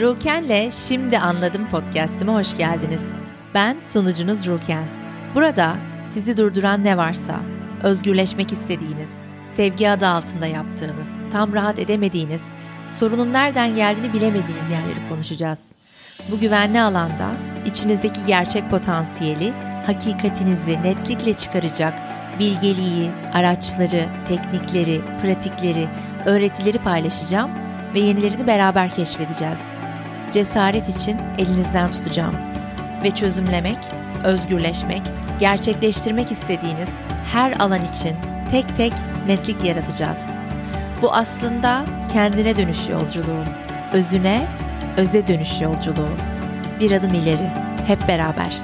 Ruken'le Şimdi Anladım podcast'ime hoş geldiniz. Ben sunucunuz Ruken. Burada sizi durduran ne varsa, özgürleşmek istediğiniz, sevgi adı altında yaptığınız, tam rahat edemediğiniz, sorunun nereden geldiğini bilemediğiniz yerleri konuşacağız. Bu güvenli alanda içinizdeki gerçek potansiyeli, hakikatinizi netlikle çıkaracak bilgeliği, araçları, teknikleri, pratikleri, öğretileri paylaşacağım ve yenilerini beraber keşfedeceğiz. Cesaret için elinizden tutacağım ve çözümlemek, özgürleşmek, gerçekleştirmek istediğiniz her alan için tek tek netlik yaratacağız. Bu aslında kendine dönüş yolculuğu, özüne, öze dönüş yolculuğu. Bir adım ileri, hep beraber.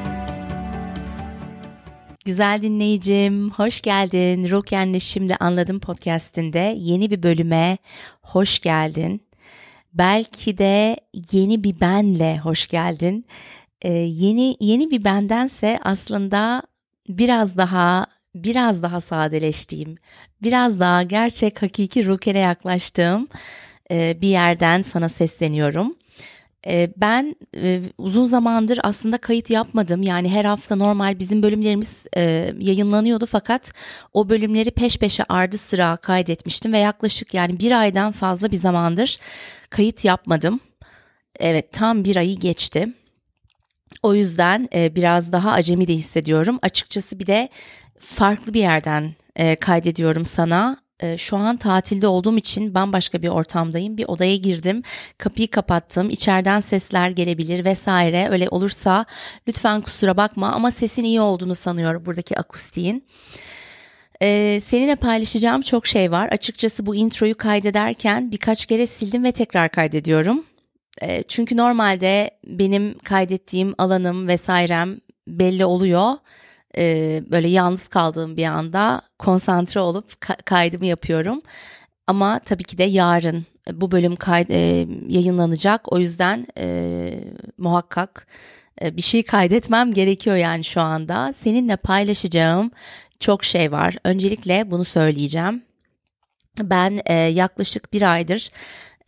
Güzel dinleyicim, hoş geldin. Ruken'le Şimdi Anladım podcastinde yeni bir bölüme hoş geldin. Belki de yeni bir benle hoş geldin. Ee, yeni yeni bir bendense aslında biraz daha biraz daha sadeleştiğim, biraz daha gerçek hakiki Ruken'e yaklaştığım e, bir yerden sana sesleniyorum. E, ben e, uzun zamandır aslında kayıt yapmadım. Yani her hafta normal bizim bölümlerimiz e, yayınlanıyordu fakat o bölümleri peş peşe ardı sıra kaydetmiştim ve yaklaşık yani bir aydan fazla bir zamandır kayıt yapmadım. Evet tam bir ayı geçti. O yüzden biraz daha acemi de hissediyorum. Açıkçası bir de farklı bir yerden kaydediyorum sana. Ee, şu an tatilde olduğum için bambaşka bir ortamdayım. Bir odaya girdim, kapıyı kapattım. İçeriden sesler gelebilir vesaire. Öyle olursa lütfen kusura bakma ama sesin iyi olduğunu sanıyorum buradaki akustiğin. Ee, seninle paylaşacağım çok şey var. Açıkçası bu introyu kaydederken birkaç kere sildim ve tekrar kaydediyorum. Ee, çünkü normalde benim kaydettiğim alanım vesairem belli oluyor e, böyle yalnız kaldığım bir anda konsantre olup ka- kaydımı yapıyorum. Ama tabii ki de yarın bu bölüm kay- e, yayınlanacak. O yüzden e, muhakkak e, bir şey kaydetmem gerekiyor yani şu anda. Seninle paylaşacağım çok şey var. Öncelikle bunu söyleyeceğim. Ben e, yaklaşık bir aydır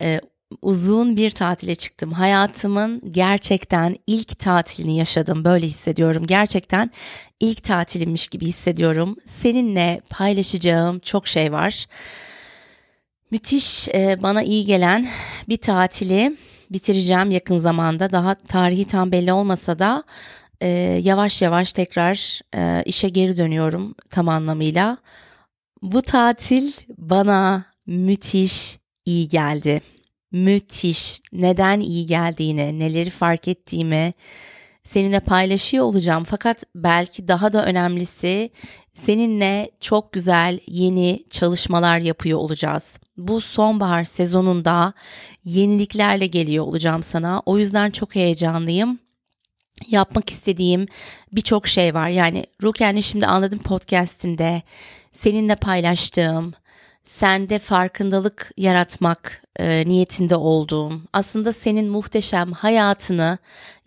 e, uzun bir tatile çıktım. Hayatımın gerçekten ilk tatilini yaşadım. Böyle hissediyorum. Gerçekten ilk tatilimmiş gibi hissediyorum. Seninle paylaşacağım çok şey var. Müthiş e, bana iyi gelen bir tatili bitireceğim yakın zamanda. Daha tarihi tam belli olmasa da e, yavaş yavaş tekrar e, işe geri dönüyorum tam anlamıyla. Bu tatil bana müthiş iyi geldi müthiş, neden iyi geldiğini, neleri fark ettiğimi seninle paylaşıyor olacağım. Fakat belki daha da önemlisi seninle çok güzel yeni çalışmalar yapıyor olacağız. Bu sonbahar sezonunda yeniliklerle geliyor olacağım sana. O yüzden çok heyecanlıyım yapmak istediğim birçok şey var. Yani Ruken'le şimdi anladım podcastinde seninle paylaştığım, sende farkındalık yaratmak e, niyetinde olduğum, aslında senin muhteşem hayatını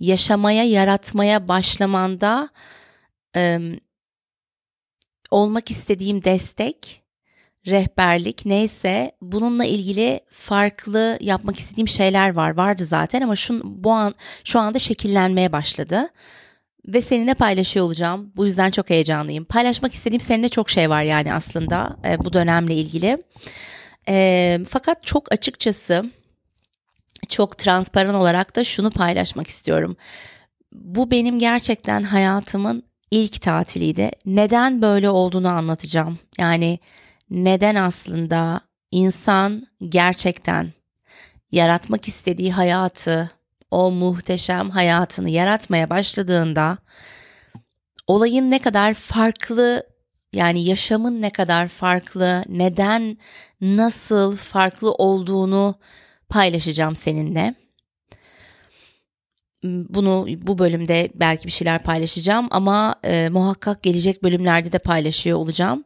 yaşamaya, yaratmaya başlamanda e, olmak istediğim destek, rehberlik neyse bununla ilgili farklı yapmak istediğim şeyler var. Vardı zaten ama şu bu an şu anda şekillenmeye başladı ve seninle paylaşıyor olacağım. Bu yüzden çok heyecanlıyım. Paylaşmak istediğim seninle çok şey var yani aslında e, bu dönemle ilgili. E, fakat çok açıkçası çok transparan olarak da şunu paylaşmak istiyorum. Bu benim gerçekten hayatımın ilk tatiliydi. Neden böyle olduğunu anlatacağım. Yani neden aslında insan gerçekten yaratmak istediği hayatı o muhteşem hayatını yaratmaya başladığında olayın ne kadar farklı yani yaşamın ne kadar farklı, neden, nasıl farklı olduğunu paylaşacağım seninle. Bunu bu bölümde belki bir şeyler paylaşacağım ama e, muhakkak gelecek bölümlerde de paylaşıyor olacağım.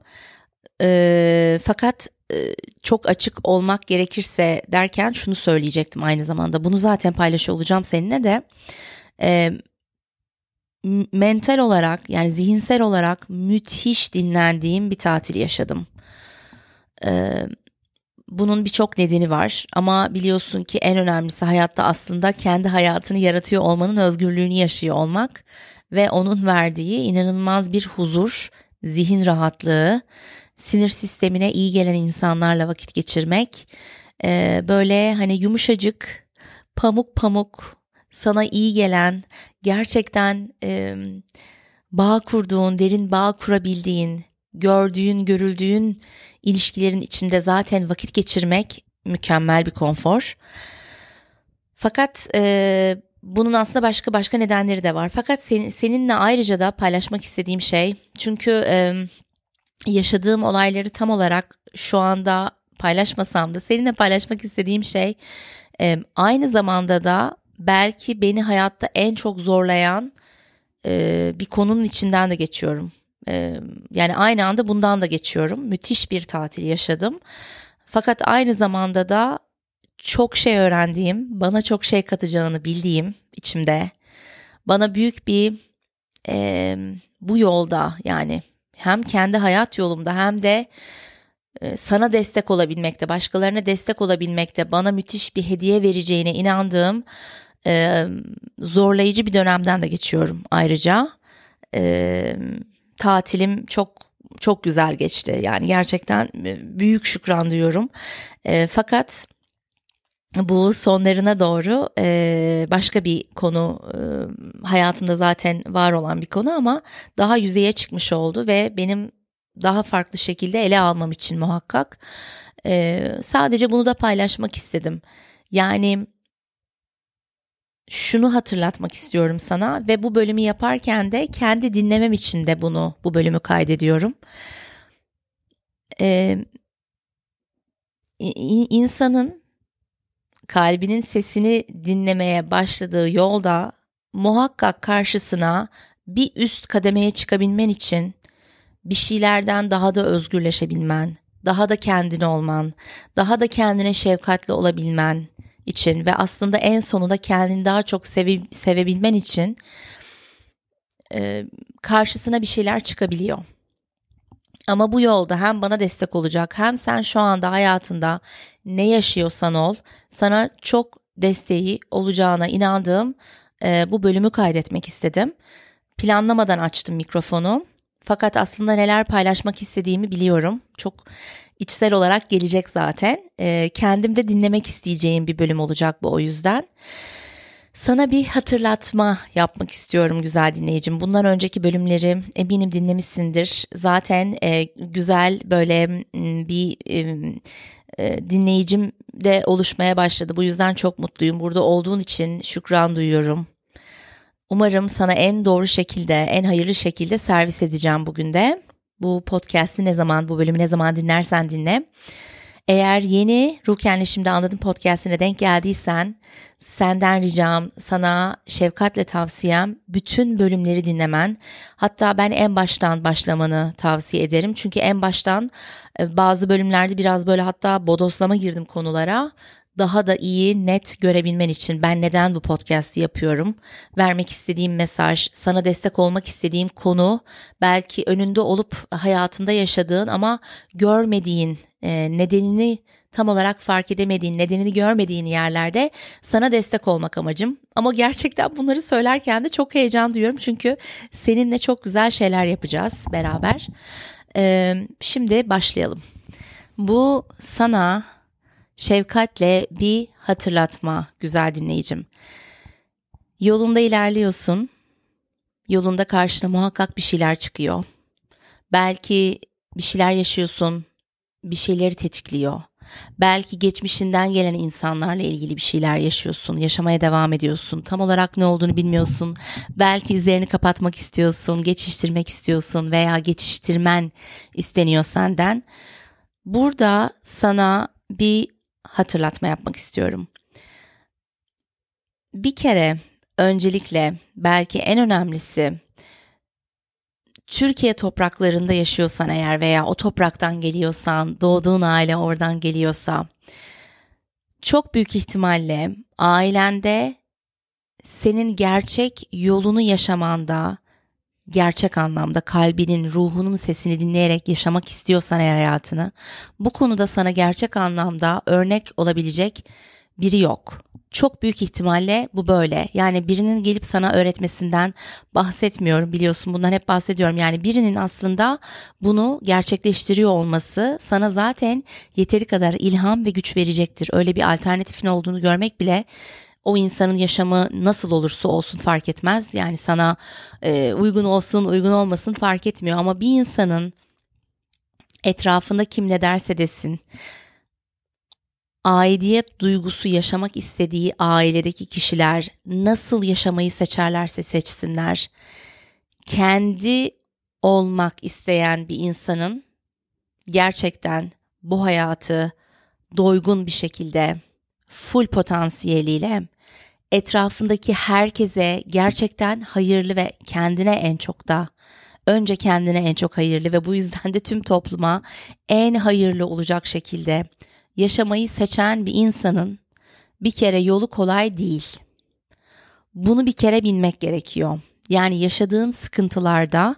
E, fakat çok açık olmak gerekirse derken şunu söyleyecektim aynı zamanda. Bunu zaten paylaşıyor olacağım seninle de. E, mental olarak yani zihinsel olarak müthiş dinlendiğim bir tatil yaşadım. E, bunun birçok nedeni var ama biliyorsun ki en önemlisi hayatta aslında kendi hayatını yaratıyor olmanın özgürlüğünü yaşıyor olmak ve onun verdiği inanılmaz bir huzur, zihin rahatlığı, sinir sistemine iyi gelen insanlarla vakit geçirmek, e, böyle hani yumuşacık, pamuk pamuk, sana iyi gelen, gerçekten e, bağ kurduğun, derin bağ kurabildiğin, gördüğün, görüldüğün ilişkilerin içinde zaten vakit geçirmek mükemmel bir konfor. Fakat e, bunun aslında başka başka nedenleri de var. Fakat senin, seninle ayrıca da paylaşmak istediğim şey çünkü e, yaşadığım olayları tam olarak şu anda paylaşmasam da seninle paylaşmak istediğim şey aynı zamanda da belki beni hayatta en çok zorlayan bir konunun içinden de geçiyorum. Yani aynı anda bundan da geçiyorum. Müthiş bir tatil yaşadım. Fakat aynı zamanda da çok şey öğrendiğim, bana çok şey katacağını bildiğim içimde. Bana büyük bir e, bu yolda yani hem kendi hayat yolumda hem de e, sana destek olabilmekte, başkalarına destek olabilmekte, bana müthiş bir hediye vereceğine inandığım e, zorlayıcı bir dönemden de geçiyorum ayrıca. E, tatilim çok çok güzel geçti. Yani gerçekten büyük şükran duyuyorum. E, fakat bu sonlarına doğru e, başka bir konu e, hayatımda zaten var olan bir konu ama daha yüzeye çıkmış oldu ve benim daha farklı şekilde ele almam için muhakkak e, sadece bunu da paylaşmak istedim. Yani şunu hatırlatmak istiyorum sana ve bu bölümü yaparken de kendi dinlemem için de bunu bu bölümü kaydediyorum. Ee, insanın kalbinin sesini dinlemeye başladığı yolda muhakkak karşısına bir üst kademeye çıkabilmen için bir şeylerden daha da özgürleşebilmen, daha da kendin olman, daha da kendine şefkatli olabilmen için ve aslında en sonunda kendini daha çok seve, sevebilmen için e, karşısına bir şeyler çıkabiliyor. Ama bu yolda hem bana destek olacak hem sen şu anda hayatında ne yaşıyorsan ol sana çok desteği olacağına inandığım e, bu bölümü kaydetmek istedim. Planlamadan açtım mikrofonu. Fakat aslında neler paylaşmak istediğimi biliyorum. Çok içsel olarak gelecek zaten. E, kendim de dinlemek isteyeceğim bir bölüm olacak bu o yüzden. Sana bir hatırlatma yapmak istiyorum güzel dinleyicim. Bundan önceki bölümleri eminim dinlemişsindir. Zaten e, güzel böyle bir e, e, dinleyicim de oluşmaya başladı. Bu yüzden çok mutluyum. Burada olduğun için şükran duyuyorum. Umarım sana en doğru şekilde, en hayırlı şekilde servis edeceğim bugün de. Bu podcast'i ne zaman, bu bölümü ne zaman dinlersen dinle. Eğer yeni Ruken'le Şimdi Anladım podcastine denk geldiysen senden ricam sana şefkatle tavsiyem bütün bölümleri dinlemen. Hatta ben en baştan başlamanı tavsiye ederim. Çünkü en baştan e, bazı bölümlerde biraz böyle hatta bodoslama girdim konulara daha da iyi, net görebilmen için ben neden bu podcast'i yapıyorum? Vermek istediğim mesaj, sana destek olmak istediğim konu, belki önünde olup hayatında yaşadığın ama görmediğin, e, nedenini tam olarak fark edemediğin, nedenini görmediğin yerlerde sana destek olmak amacım. Ama gerçekten bunları söylerken de çok heyecan duyuyorum çünkü seninle çok güzel şeyler yapacağız beraber. Şimdi başlayalım. Bu sana şefkatle bir hatırlatma güzel dinleyicim. Yolunda ilerliyorsun. Yolunda karşına muhakkak bir şeyler çıkıyor. Belki bir şeyler yaşıyorsun, bir şeyleri tetikliyor. Belki geçmişinden gelen insanlarla ilgili bir şeyler yaşıyorsun, yaşamaya devam ediyorsun. Tam olarak ne olduğunu bilmiyorsun. Belki üzerini kapatmak istiyorsun, geçiştirmek istiyorsun veya geçiştirmen isteniyor senden. Burada sana bir hatırlatma yapmak istiyorum. Bir kere öncelikle belki en önemlisi Türkiye topraklarında yaşıyorsan eğer veya o topraktan geliyorsan, doğduğun aile oradan geliyorsa çok büyük ihtimalle ailende senin gerçek yolunu yaşamanda gerçek anlamda kalbinin, ruhunun sesini dinleyerek yaşamak istiyorsan eğer hayatını, bu konuda sana gerçek anlamda örnek olabilecek biri yok. Çok büyük ihtimalle bu böyle. Yani birinin gelip sana öğretmesinden bahsetmiyorum biliyorsun bundan hep bahsediyorum. Yani birinin aslında bunu gerçekleştiriyor olması sana zaten yeteri kadar ilham ve güç verecektir. Öyle bir alternatifin olduğunu görmek bile o insanın yaşamı nasıl olursa olsun fark etmez. Yani sana e, uygun olsun uygun olmasın fark etmiyor ama bir insanın etrafında kim ne derse desin aidiyet duygusu yaşamak istediği ailedeki kişiler nasıl yaşamayı seçerlerse seçsinler. Kendi olmak isteyen bir insanın gerçekten bu hayatı doygun bir şekilde full potansiyeliyle etrafındaki herkese gerçekten hayırlı ve kendine en çok da önce kendine en çok hayırlı ve bu yüzden de tüm topluma en hayırlı olacak şekilde yaşamayı seçen bir insanın bir kere yolu kolay değil. Bunu bir kere bilmek gerekiyor. Yani yaşadığın sıkıntılarda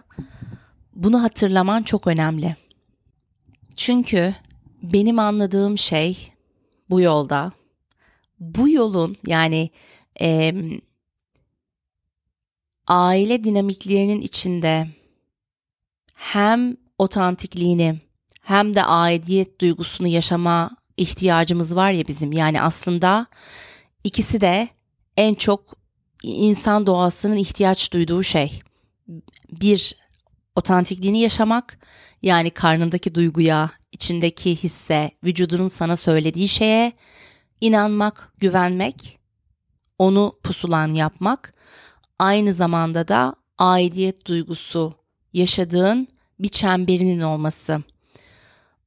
bunu hatırlaman çok önemli. Çünkü benim anladığım şey bu yolda bu yolun yani e, aile dinamiklerinin içinde hem otantikliğini hem de aidiyet duygusunu yaşama ihtiyacımız var ya bizim. Yani aslında ikisi de en çok insan doğasının ihtiyaç duyduğu şey. Bir otantikliğini yaşamak yani karnındaki duyguya, içindeki hisse, vücudunun sana söylediği şeye inanmak, güvenmek, onu pusulan yapmak, aynı zamanda da aidiyet duygusu yaşadığın bir çemberinin olması.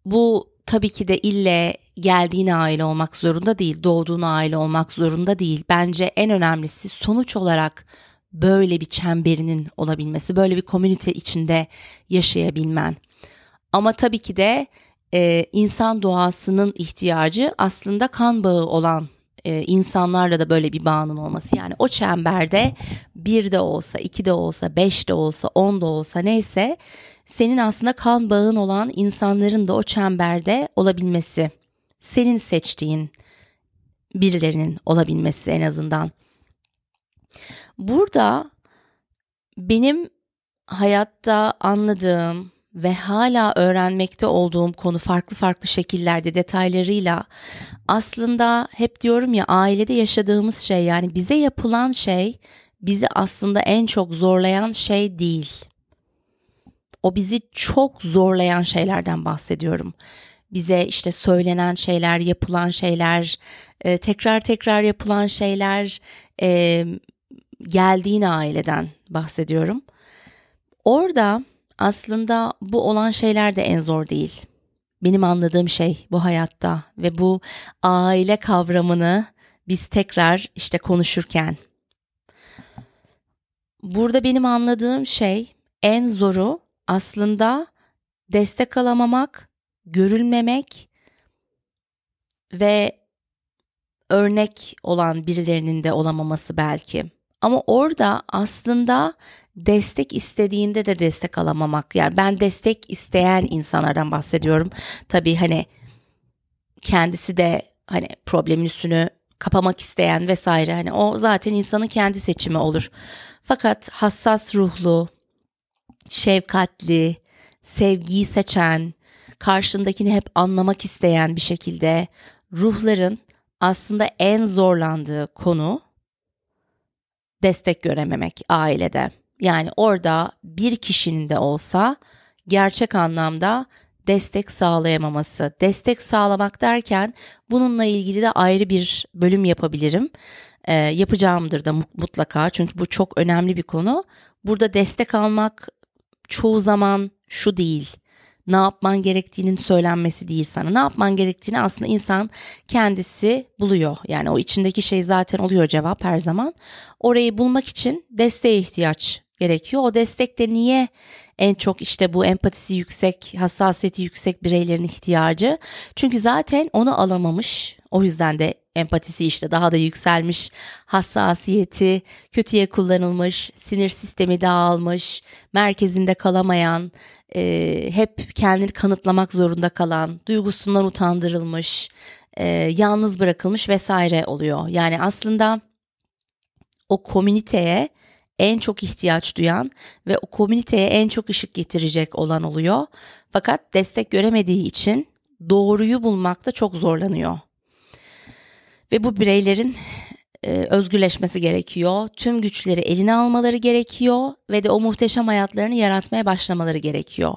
Bu tabii ki de ille geldiğin aile olmak zorunda değil, doğduğun aile olmak zorunda değil. Bence en önemlisi sonuç olarak böyle bir çemberinin olabilmesi, böyle bir komünite içinde yaşayabilmen. Ama tabii ki de e, insan doğasının ihtiyacı aslında kan bağı olan e, insanlarla da böyle bir bağının olması. Yani o çemberde bir de olsa, iki de olsa, beş de olsa, on da olsa neyse senin aslında kan bağın olan insanların da o çemberde olabilmesi. Senin seçtiğin birilerinin olabilmesi en azından. Burada benim hayatta anladığım ve hala öğrenmekte olduğum konu farklı farklı şekillerde detaylarıyla aslında hep diyorum ya ailede yaşadığımız şey yani bize yapılan şey bizi aslında en çok zorlayan şey değil. O bizi çok zorlayan şeylerden bahsediyorum. Bize işte söylenen şeyler, yapılan şeyler, e, tekrar tekrar yapılan şeyler, e, geldiğin aileden bahsediyorum. Orada aslında bu olan şeyler de en zor değil. Benim anladığım şey bu hayatta ve bu aile kavramını biz tekrar işte konuşurken burada benim anladığım şey en zoru aslında destek alamamak, görülmemek ve örnek olan birilerinin de olamaması belki. Ama orada aslında destek istediğinde de destek alamamak. Yani ben destek isteyen insanlardan bahsediyorum. Tabii hani kendisi de hani problemin üstünü kapamak isteyen vesaire hani o zaten insanın kendi seçimi olur. Fakat hassas ruhlu, şefkatli, sevgiyi seçen, karşındakini hep anlamak isteyen bir şekilde ruhların aslında en zorlandığı konu destek görememek ailede. Yani orada bir kişinin de olsa gerçek anlamda destek sağlayamaması. Destek sağlamak derken bununla ilgili de ayrı bir bölüm yapabilirim. Ee, yapacağımdır da mutlaka çünkü bu çok önemli bir konu. Burada destek almak çoğu zaman şu değil. Ne yapman gerektiğinin söylenmesi değil sana. Ne yapman gerektiğini aslında insan kendisi buluyor. Yani o içindeki şey zaten oluyor cevap her zaman. Orayı bulmak için desteğe ihtiyaç gerekiyor. O destek de niye en çok işte bu empatisi yüksek, hassasiyeti yüksek bireylerin ihtiyacı? Çünkü zaten onu alamamış. O yüzden de empatisi işte daha da yükselmiş, hassasiyeti kötüye kullanılmış, sinir sistemi dağılmış, merkezinde kalamayan, e, hep kendini kanıtlamak zorunda kalan, duygusundan utandırılmış, e, yalnız bırakılmış vesaire oluyor. Yani aslında o komüniteye en çok ihtiyaç duyan ve o komüniteye en çok ışık getirecek olan oluyor. Fakat destek göremediği için doğruyu bulmakta çok zorlanıyor. Ve bu bireylerin e, özgürleşmesi gerekiyor. Tüm güçleri eline almaları gerekiyor ve de o muhteşem hayatlarını yaratmaya başlamaları gerekiyor.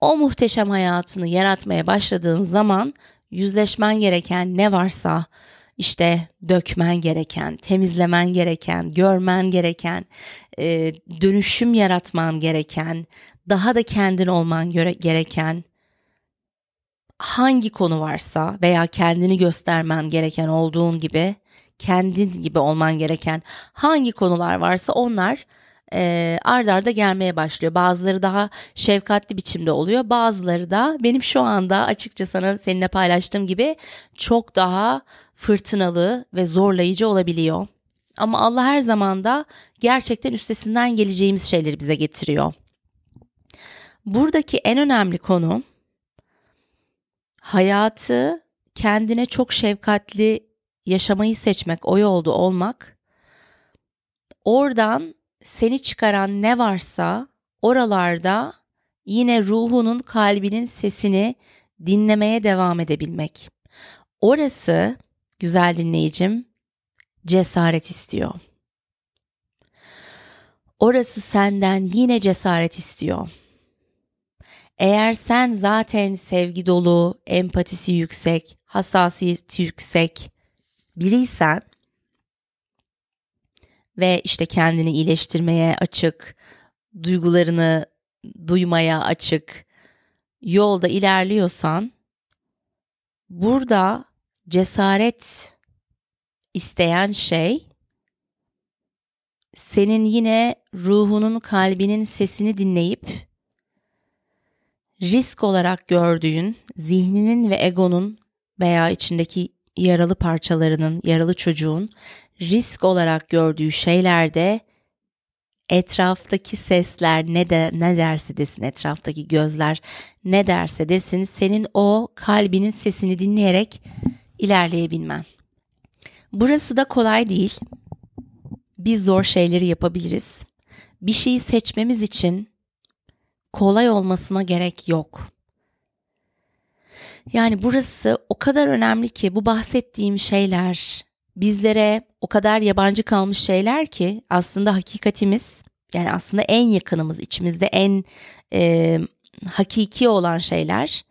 O muhteşem hayatını yaratmaya başladığın zaman yüzleşmen gereken ne varsa işte dökmen gereken, temizlemen gereken, görmen gereken, e, dönüşüm yaratman gereken, daha da kendin olman gereken hangi konu varsa veya kendini göstermen gereken olduğun gibi kendin gibi olman gereken hangi konular varsa onlar e, ard arda gelmeye başlıyor. Bazıları daha şefkatli biçimde oluyor. Bazıları da benim şu anda açıkça sana seninle paylaştığım gibi çok daha fırtınalı ve zorlayıcı olabiliyor. Ama Allah her zaman da gerçekten üstesinden geleceğimiz şeyleri bize getiriyor. Buradaki en önemli konu hayatı kendine çok şefkatli yaşamayı seçmek, o yolda olmak. Oradan seni çıkaran ne varsa oralarda yine ruhunun, kalbinin sesini dinlemeye devam edebilmek. Orası güzel dinleyicim cesaret istiyor. Orası senden yine cesaret istiyor. Eğer sen zaten sevgi dolu, empatisi yüksek, hassasiyeti yüksek biriysen ve işte kendini iyileştirmeye açık, duygularını duymaya açık yolda ilerliyorsan burada cesaret isteyen şey senin yine ruhunun kalbinin sesini dinleyip risk olarak gördüğün zihninin ve egonun veya içindeki yaralı parçalarının, yaralı çocuğun risk olarak gördüğü şeylerde etraftaki sesler ne de ne derse desin etraftaki gözler ne derse desin senin o kalbinin sesini dinleyerek ilerleyebilmen. Burası da kolay değil. Biz zor şeyleri yapabiliriz. Bir şeyi seçmemiz için kolay olmasına gerek yok. Yani burası o kadar önemli ki bu bahsettiğim şeyler bizlere o kadar yabancı kalmış şeyler ki aslında hakikatimiz yani aslında en yakınımız içimizde en e, hakiki olan şeyler.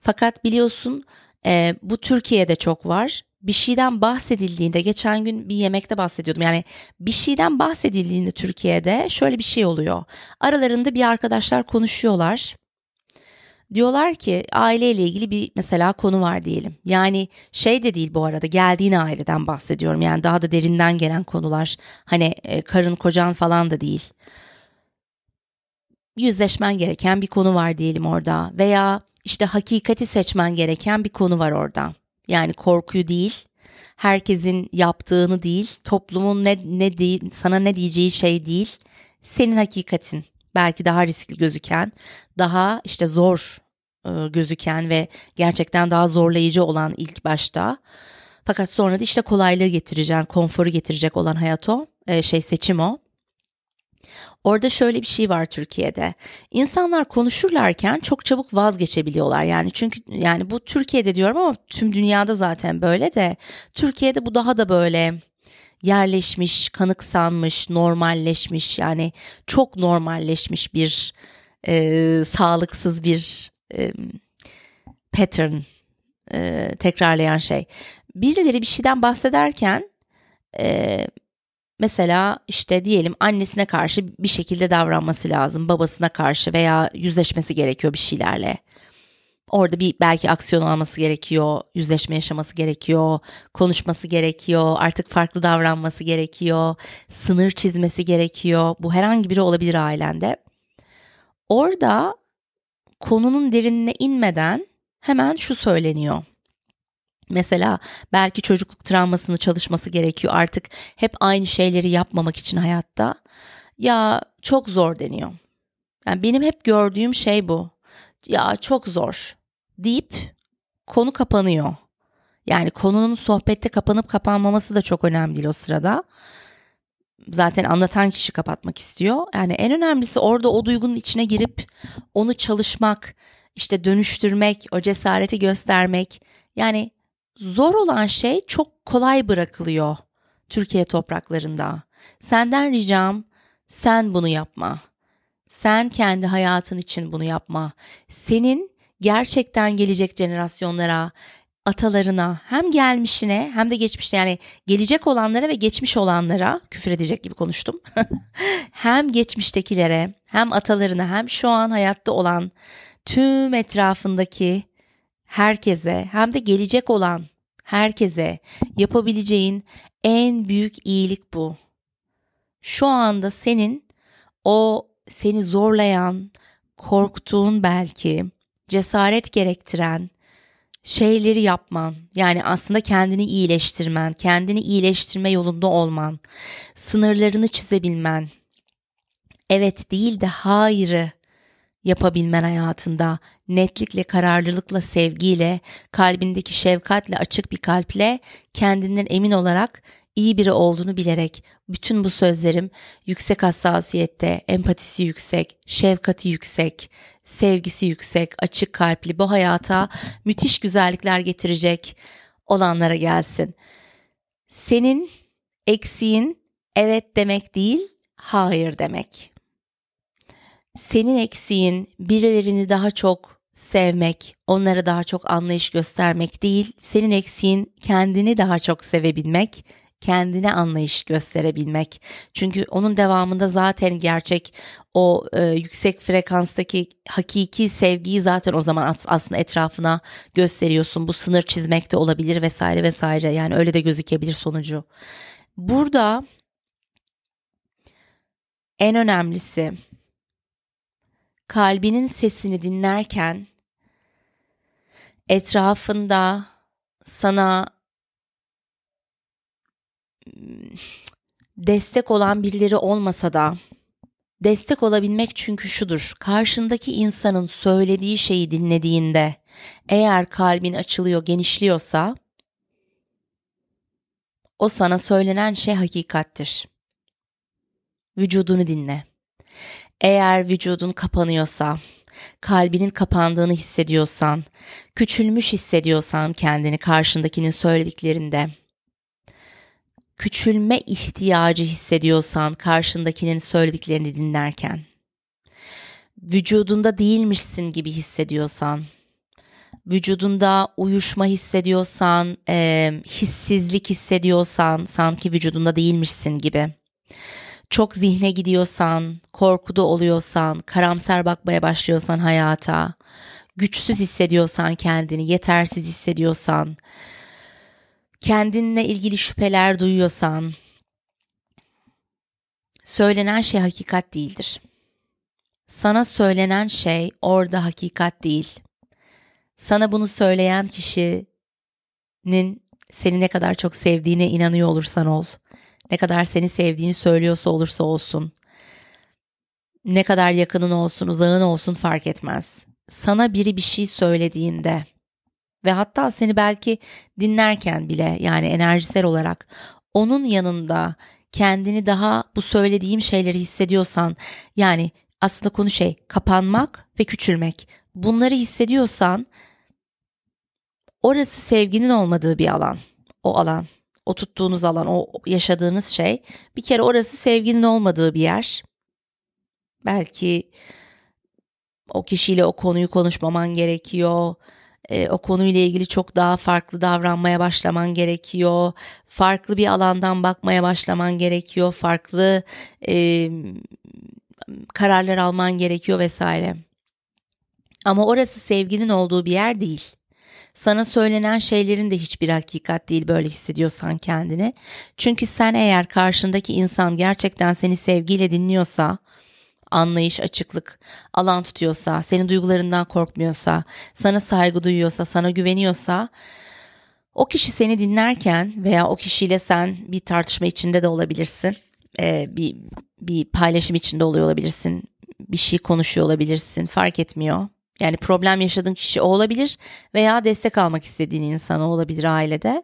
Fakat biliyorsun e, bu Türkiye'de çok var. Bir şeyden bahsedildiğinde geçen gün bir yemekte bahsediyordum. Yani bir şeyden bahsedildiğinde Türkiye'de şöyle bir şey oluyor. Aralarında bir arkadaşlar konuşuyorlar. Diyorlar ki aileyle ilgili bir mesela konu var diyelim. Yani şey de değil bu arada geldiğin aileden bahsediyorum. Yani daha da derinden gelen konular. Hani e, karın kocan falan da değil. Yüzleşmen gereken bir konu var diyelim orada. Veya işte hakikati seçmen gereken bir konu var orada. Yani korkuyu değil, herkesin yaptığını değil, toplumun ne ne değil, sana ne diyeceği şey değil, senin hakikatin. Belki daha riskli gözüken, daha işte zor e, gözüken ve gerçekten daha zorlayıcı olan ilk başta. Fakat sonra da işte kolaylığı getireceğin, konforu getirecek olan hayat o, e, şey seçim o. Orada şöyle bir şey var Türkiye'de. İnsanlar konuşurlarken çok çabuk vazgeçebiliyorlar. Yani çünkü yani bu Türkiye'de diyorum ama tüm dünyada zaten böyle de Türkiye'de bu daha da böyle yerleşmiş, kanıksanmış, normalleşmiş yani çok normalleşmiş bir e, sağlıksız bir e, pattern e, tekrarlayan şey. Birileri bir şeyden bahsederken e, Mesela işte diyelim annesine karşı bir şekilde davranması lazım, babasına karşı veya yüzleşmesi gerekiyor bir şeylerle. Orada bir belki aksiyon alması gerekiyor, yüzleşme yaşaması gerekiyor, konuşması gerekiyor, artık farklı davranması gerekiyor, sınır çizmesi gerekiyor. Bu herhangi biri olabilir ailende. Orada konunun derinine inmeden hemen şu söyleniyor. Mesela belki çocukluk travmasını çalışması gerekiyor artık hep aynı şeyleri yapmamak için hayatta. Ya çok zor deniyor. Yani benim hep gördüğüm şey bu. Ya çok zor deyip konu kapanıyor. Yani konunun sohbette kapanıp kapanmaması da çok önemli değil o sırada. Zaten anlatan kişi kapatmak istiyor. Yani en önemlisi orada o duygunun içine girip onu çalışmak, işte dönüştürmek, o cesareti göstermek. Yani zor olan şey çok kolay bırakılıyor Türkiye topraklarında. Senden ricam sen bunu yapma. Sen kendi hayatın için bunu yapma. Senin gerçekten gelecek jenerasyonlara, atalarına hem gelmişine hem de geçmişine yani gelecek olanlara ve geçmiş olanlara küfür edecek gibi konuştum. hem geçmiştekilere hem atalarına hem şu an hayatta olan tüm etrafındaki herkese hem de gelecek olan herkese yapabileceğin en büyük iyilik bu. Şu anda senin o seni zorlayan, korktuğun belki, cesaret gerektiren şeyleri yapman. Yani aslında kendini iyileştirmen, kendini iyileştirme yolunda olman, sınırlarını çizebilmen. Evet değil de hayırı yapabilmen hayatında netlikle, kararlılıkla, sevgiyle, kalbindeki şefkatle, açık bir kalple kendinden emin olarak iyi biri olduğunu bilerek bütün bu sözlerim yüksek hassasiyette, empatisi yüksek, şefkati yüksek, sevgisi yüksek, açık kalpli bu hayata müthiş güzellikler getirecek olanlara gelsin. Senin eksiğin evet demek değil, hayır demek. Senin eksiğin birilerini daha çok sevmek, onlara daha çok anlayış göstermek değil, senin eksiğin kendini daha çok sevebilmek, kendine anlayış gösterebilmek. Çünkü onun devamında zaten gerçek o e, yüksek frekanstaki hakiki sevgiyi zaten o zaman as- aslında etrafına gösteriyorsun. Bu sınır çizmek de olabilir vesaire vesaire. Yani öyle de gözükebilir sonucu. Burada en önemlisi kalbinin sesini dinlerken etrafında sana destek olan birileri olmasa da destek olabilmek çünkü şudur. Karşındaki insanın söylediği şeyi dinlediğinde eğer kalbin açılıyor, genişliyorsa o sana söylenen şey hakikattir. Vücudunu dinle. Eğer vücudun kapanıyorsa, kalbinin kapandığını hissediyorsan, küçülmüş hissediyorsan kendini karşındakinin söylediklerinde, küçülme ihtiyacı hissediyorsan karşındakinin söylediklerini dinlerken, vücudunda değilmişsin gibi hissediyorsan, vücudunda uyuşma hissediyorsan, e, hissizlik hissediyorsan, sanki vücudunda değilmişsin gibi, çok zihne gidiyorsan, korkuda oluyorsan, karamsar bakmaya başlıyorsan hayata, güçsüz hissediyorsan kendini, yetersiz hissediyorsan, kendinle ilgili şüpheler duyuyorsan, söylenen şey hakikat değildir. Sana söylenen şey orada hakikat değil. Sana bunu söyleyen kişinin seni ne kadar çok sevdiğine inanıyor olursan ol. Ne kadar seni sevdiğini söylüyorsa olursa olsun. Ne kadar yakının olsun, uzağın olsun fark etmez. Sana biri bir şey söylediğinde ve hatta seni belki dinlerken bile yani enerjisel olarak onun yanında kendini daha bu söylediğim şeyleri hissediyorsan yani aslında konu şey kapanmak ve küçülmek bunları hissediyorsan orası sevginin olmadığı bir alan o alan o tuttuğunuz alan o yaşadığınız şey bir kere orası sevginin olmadığı bir yer belki o kişiyle o konuyu konuşmaman gerekiyor e, o konuyla ilgili çok daha farklı davranmaya başlaman gerekiyor. Farklı bir alandan bakmaya başlaman gerekiyor. Farklı e, kararlar alman gerekiyor vesaire. Ama orası sevginin olduğu bir yer değil. Sana söylenen şeylerin de hiçbir hakikat değil böyle hissediyorsan kendini. Çünkü sen eğer karşındaki insan gerçekten seni sevgiyle dinliyorsa anlayış, açıklık alan tutuyorsa, senin duygularından korkmuyorsa, sana saygı duyuyorsa, sana güveniyorsa O kişi seni dinlerken veya o kişiyle sen bir tartışma içinde de olabilirsin. Ee, bir bir paylaşım içinde oluyor olabilirsin. Bir şey konuşuyor olabilirsin. Fark etmiyor. Yani problem yaşadığın kişi o olabilir veya destek almak istediğin insan o olabilir ailede.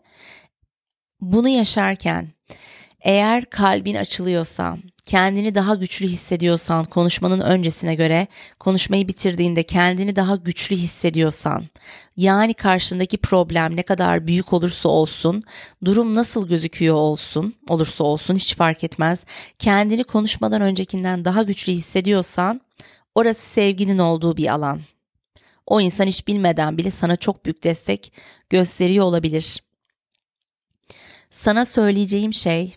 Bunu yaşarken eğer kalbin açılıyorsa, kendini daha güçlü hissediyorsan, konuşmanın öncesine göre konuşmayı bitirdiğinde kendini daha güçlü hissediyorsan, yani karşındaki problem ne kadar büyük olursa olsun, durum nasıl gözüküyor olsun, olursa olsun hiç fark etmez. Kendini konuşmadan öncekinden daha güçlü hissediyorsan, orası sevginin olduğu bir alan. O insan hiç bilmeden bile sana çok büyük destek gösteriyor olabilir. Sana söyleyeceğim şey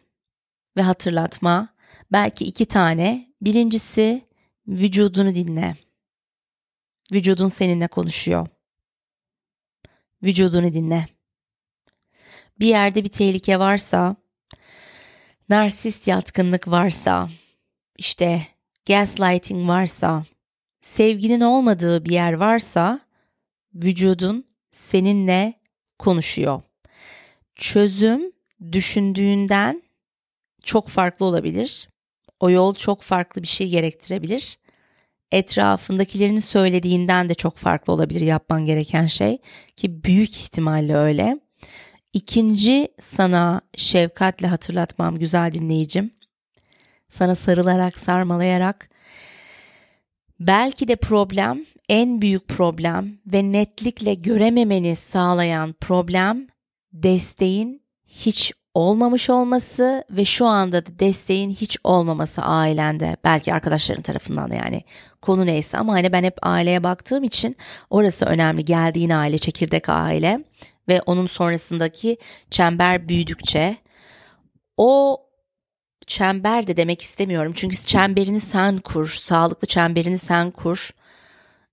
ve hatırlatma belki iki tane. Birincisi vücudunu dinle. Vücudun seninle konuşuyor. Vücudunu dinle. Bir yerde bir tehlike varsa, narsist yatkınlık varsa, işte gaslighting varsa, sevginin olmadığı bir yer varsa vücudun seninle konuşuyor. Çözüm düşündüğünden çok farklı olabilir. O yol çok farklı bir şey gerektirebilir. Etrafındakilerin söylediğinden de çok farklı olabilir yapman gereken şey ki büyük ihtimalle öyle. İkinci sana şefkatle hatırlatmam güzel dinleyicim. Sana sarılarak, sarmalayarak belki de problem en büyük problem ve netlikle görememeni sağlayan problem desteğin hiç olmamış olması ve şu anda da desteğin hiç olmaması ailende belki arkadaşların tarafından da yani. Konu neyse ama hani ben hep aileye baktığım için orası önemli. Geldiğin aile çekirdek aile ve onun sonrasındaki çember büyüdükçe o çember de demek istemiyorum. Çünkü çemberini sen kur sağlıklı çemberini sen kur.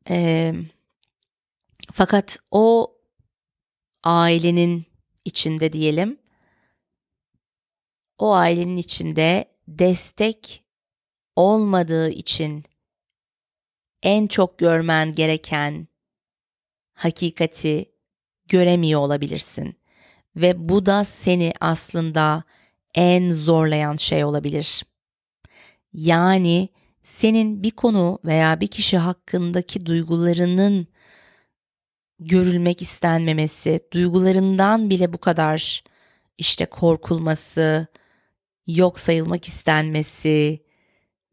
Ee, fakat o ailenin içinde diyelim o ailenin içinde destek olmadığı için en çok görmen gereken hakikati göremiyor olabilirsin. Ve bu da seni aslında en zorlayan şey olabilir. Yani senin bir konu veya bir kişi hakkındaki duygularının görülmek istenmemesi, duygularından bile bu kadar işte korkulması, yok sayılmak istenmesi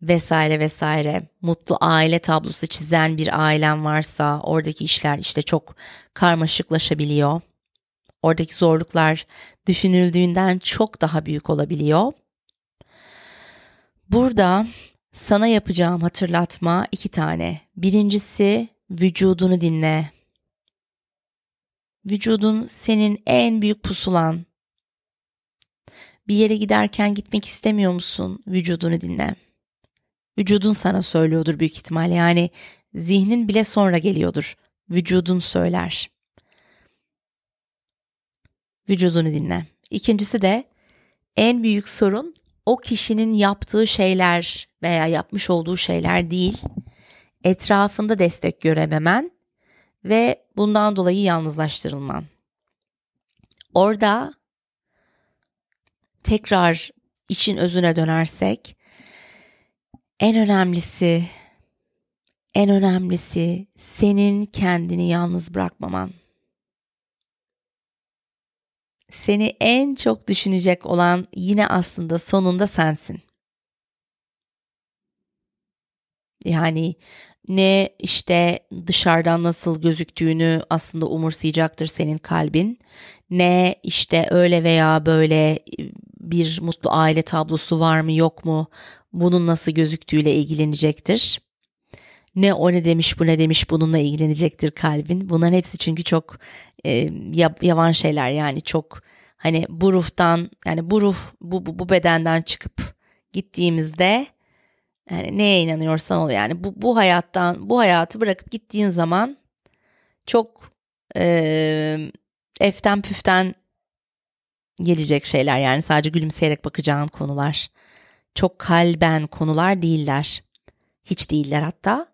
vesaire vesaire. Mutlu aile tablosu çizen bir ailen varsa oradaki işler işte çok karmaşıklaşabiliyor. Oradaki zorluklar düşünüldüğünden çok daha büyük olabiliyor. Burada sana yapacağım hatırlatma iki tane. Birincisi vücudunu dinle. Vücudun senin en büyük pusulan, bir yere giderken gitmek istemiyor musun? Vücudunu dinle. Vücudun sana söylüyordur büyük ihtimal. Yani zihnin bile sonra geliyordur. Vücudun söyler. Vücudunu dinle. İkincisi de en büyük sorun o kişinin yaptığı şeyler veya yapmış olduğu şeyler değil. Etrafında destek görememen ve bundan dolayı yalnızlaştırılman. Orada tekrar için özüne dönersek en önemlisi en önemlisi senin kendini yalnız bırakmaman. Seni en çok düşünecek olan yine aslında sonunda sensin. Yani ne işte dışarıdan nasıl gözüktüğünü aslında umursayacaktır senin kalbin. Ne işte öyle veya böyle bir mutlu aile tablosu var mı yok mu bunun nasıl gözüktüğüyle ilgilenecektir. Ne o ne demiş bu ne demiş bununla ilgilenecektir kalbin. Bunların hepsi çünkü çok e, yavan şeyler yani çok hani bu ruhtan yani bu ruh bu, bu, bu bedenden çıkıp gittiğimizde yani neye inanıyorsan ol yani bu, bu hayattan bu hayatı bırakıp gittiğin zaman çok e, eften püften gelecek şeyler yani sadece gülümseyerek bakacağın konular. Çok kalben konular değiller. Hiç değiller hatta.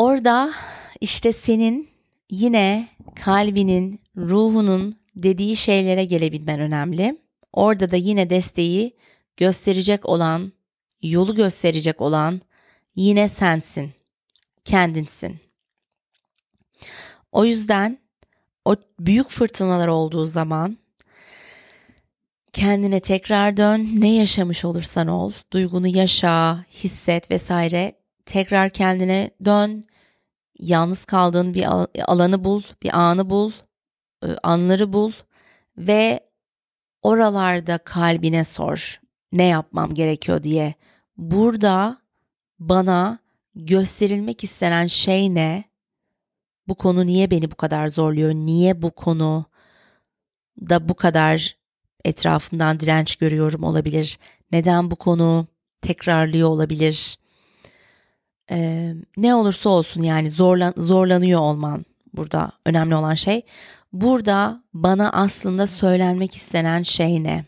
Orada işte senin yine kalbinin, ruhunun dediği şeylere gelebilmen önemli. Orada da yine desteği gösterecek olan, yolu gösterecek olan yine sensin. Kendinsin. O yüzden o büyük fırtınalar olduğu zaman kendine tekrar dön. Ne yaşamış olursan ol, duygunu yaşa, hisset vesaire. Tekrar kendine dön. Yalnız kaldığın bir alanı bul, bir anı bul, e, anları bul ve oralarda kalbine sor. Ne yapmam gerekiyor diye. Burada bana gösterilmek istenen şey ne? Bu konu niye beni bu kadar zorluyor? Niye bu konu da bu kadar etrafımdan direnç görüyorum olabilir? Neden bu konu tekrarlıyor olabilir? Ee, ne olursa olsun yani zorlan zorlanıyor olman burada önemli olan şey. Burada bana aslında söylenmek istenen şey ne?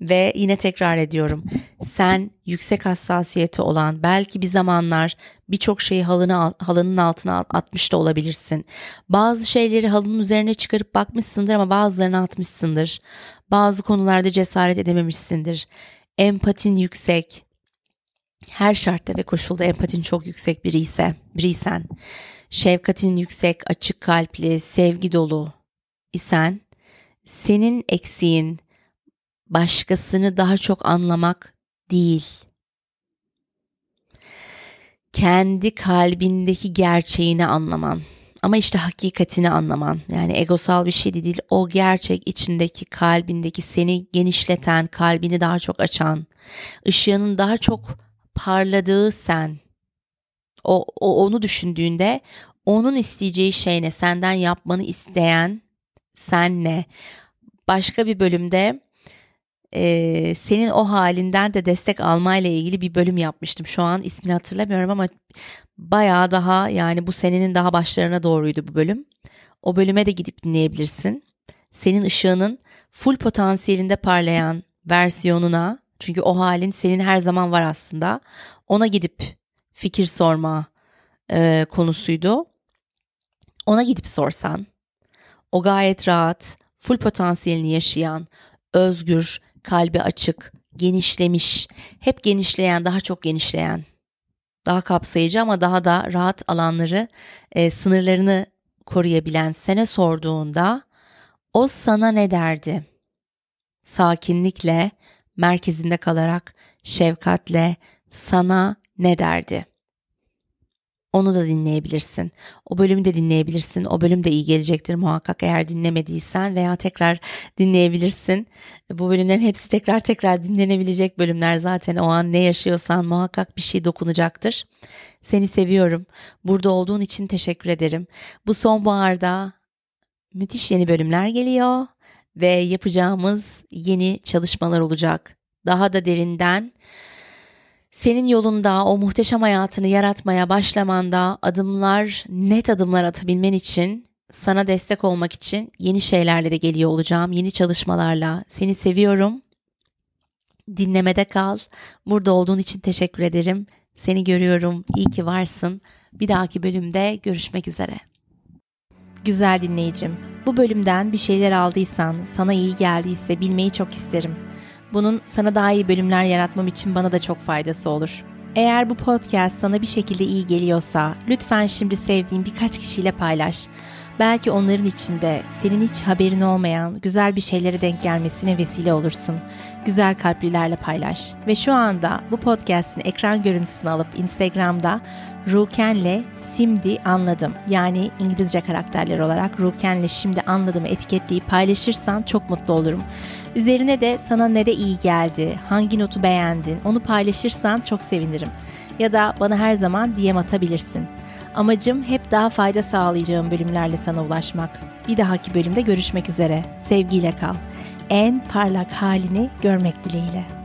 Ve yine tekrar ediyorum. Sen yüksek hassasiyeti olan belki bir zamanlar birçok şeyi halını, halının altına atmış da olabilirsin. Bazı şeyleri halının üzerine çıkarıp bakmışsındır ama bazılarını atmışsındır. Bazı konularda cesaret edememişsindir. Empatin yüksek. Her şartta ve koşulda empatin çok yüksek biri ise, biriysen, şefkatin yüksek, açık kalpli, sevgi dolu isen, senin eksiğin, başkasını daha çok anlamak değil. Kendi kalbindeki gerçeğini anlaman. Ama işte hakikatini anlaman. Yani egosal bir şey değil. O gerçek içindeki kalbindeki seni genişleten, kalbini daha çok açan, ışığının daha çok parladığı sen. O, o onu düşündüğünde onun isteyeceği şey ne? Senden yapmanı isteyen sen ne? Başka bir bölümde e, senin o halinden de destek almayla ilgili bir bölüm yapmıştım. Şu an ismini hatırlamıyorum ama bayağı daha yani bu senenin daha başlarına doğruydu bu bölüm. O bölüme de gidip dinleyebilirsin. Senin ışığının full potansiyelinde parlayan versiyonuna çünkü o halin senin her zaman var aslında. Ona gidip fikir sorma e, konusuydu. Ona gidip sorsan o gayet rahat, full potansiyelini yaşayan, özgür, kalbi açık, genişlemiş, hep genişleyen, daha çok genişleyen, daha kapsayıcı ama daha da rahat alanları, e, sınırlarını koruyabilen sene sorduğunda o sana ne derdi? Sakinlikle, merkezinde kalarak, şefkatle sana ne derdi? Onu da dinleyebilirsin. O bölümü de dinleyebilirsin. O bölüm de iyi gelecektir muhakkak eğer dinlemediysen veya tekrar dinleyebilirsin. Bu bölümlerin hepsi tekrar tekrar dinlenebilecek bölümler zaten o an ne yaşıyorsan muhakkak bir şey dokunacaktır. Seni seviyorum. Burada olduğun için teşekkür ederim. Bu sonbaharda müthiş yeni bölümler geliyor ve yapacağımız yeni çalışmalar olacak. Daha da derinden senin yolunda o muhteşem hayatını yaratmaya başlamanda adımlar, net adımlar atabilmen için sana destek olmak için yeni şeylerle de geliyor olacağım. Yeni çalışmalarla. Seni seviyorum. Dinlemede kal. Burada olduğun için teşekkür ederim. Seni görüyorum. İyi ki varsın. Bir dahaki bölümde görüşmek üzere. Güzel dinleyicim, bu bölümden bir şeyler aldıysan, sana iyi geldiyse bilmeyi çok isterim. Bunun sana daha iyi bölümler yaratmam için bana da çok faydası olur. Eğer bu podcast sana bir şekilde iyi geliyorsa lütfen şimdi sevdiğin birkaç kişiyle paylaş. Belki onların içinde senin hiç haberin olmayan güzel bir şeylere denk gelmesine vesile olursun. Güzel kalplilerle paylaş. Ve şu anda bu podcast'in ekran görüntüsünü alıp Instagram'da Ruken'le şimdi anladım. Yani İngilizce karakterler olarak Ruken'le şimdi anladımı etiketleyip paylaşırsan çok mutlu olurum. Üzerine de sana nere iyi geldi, hangi notu beğendin onu paylaşırsan çok sevinirim. Ya da bana her zaman DM atabilirsin. Amacım hep daha fayda sağlayacağım bölümlerle sana ulaşmak. Bir dahaki bölümde görüşmek üzere. Sevgiyle kal. En parlak halini görmek dileğiyle.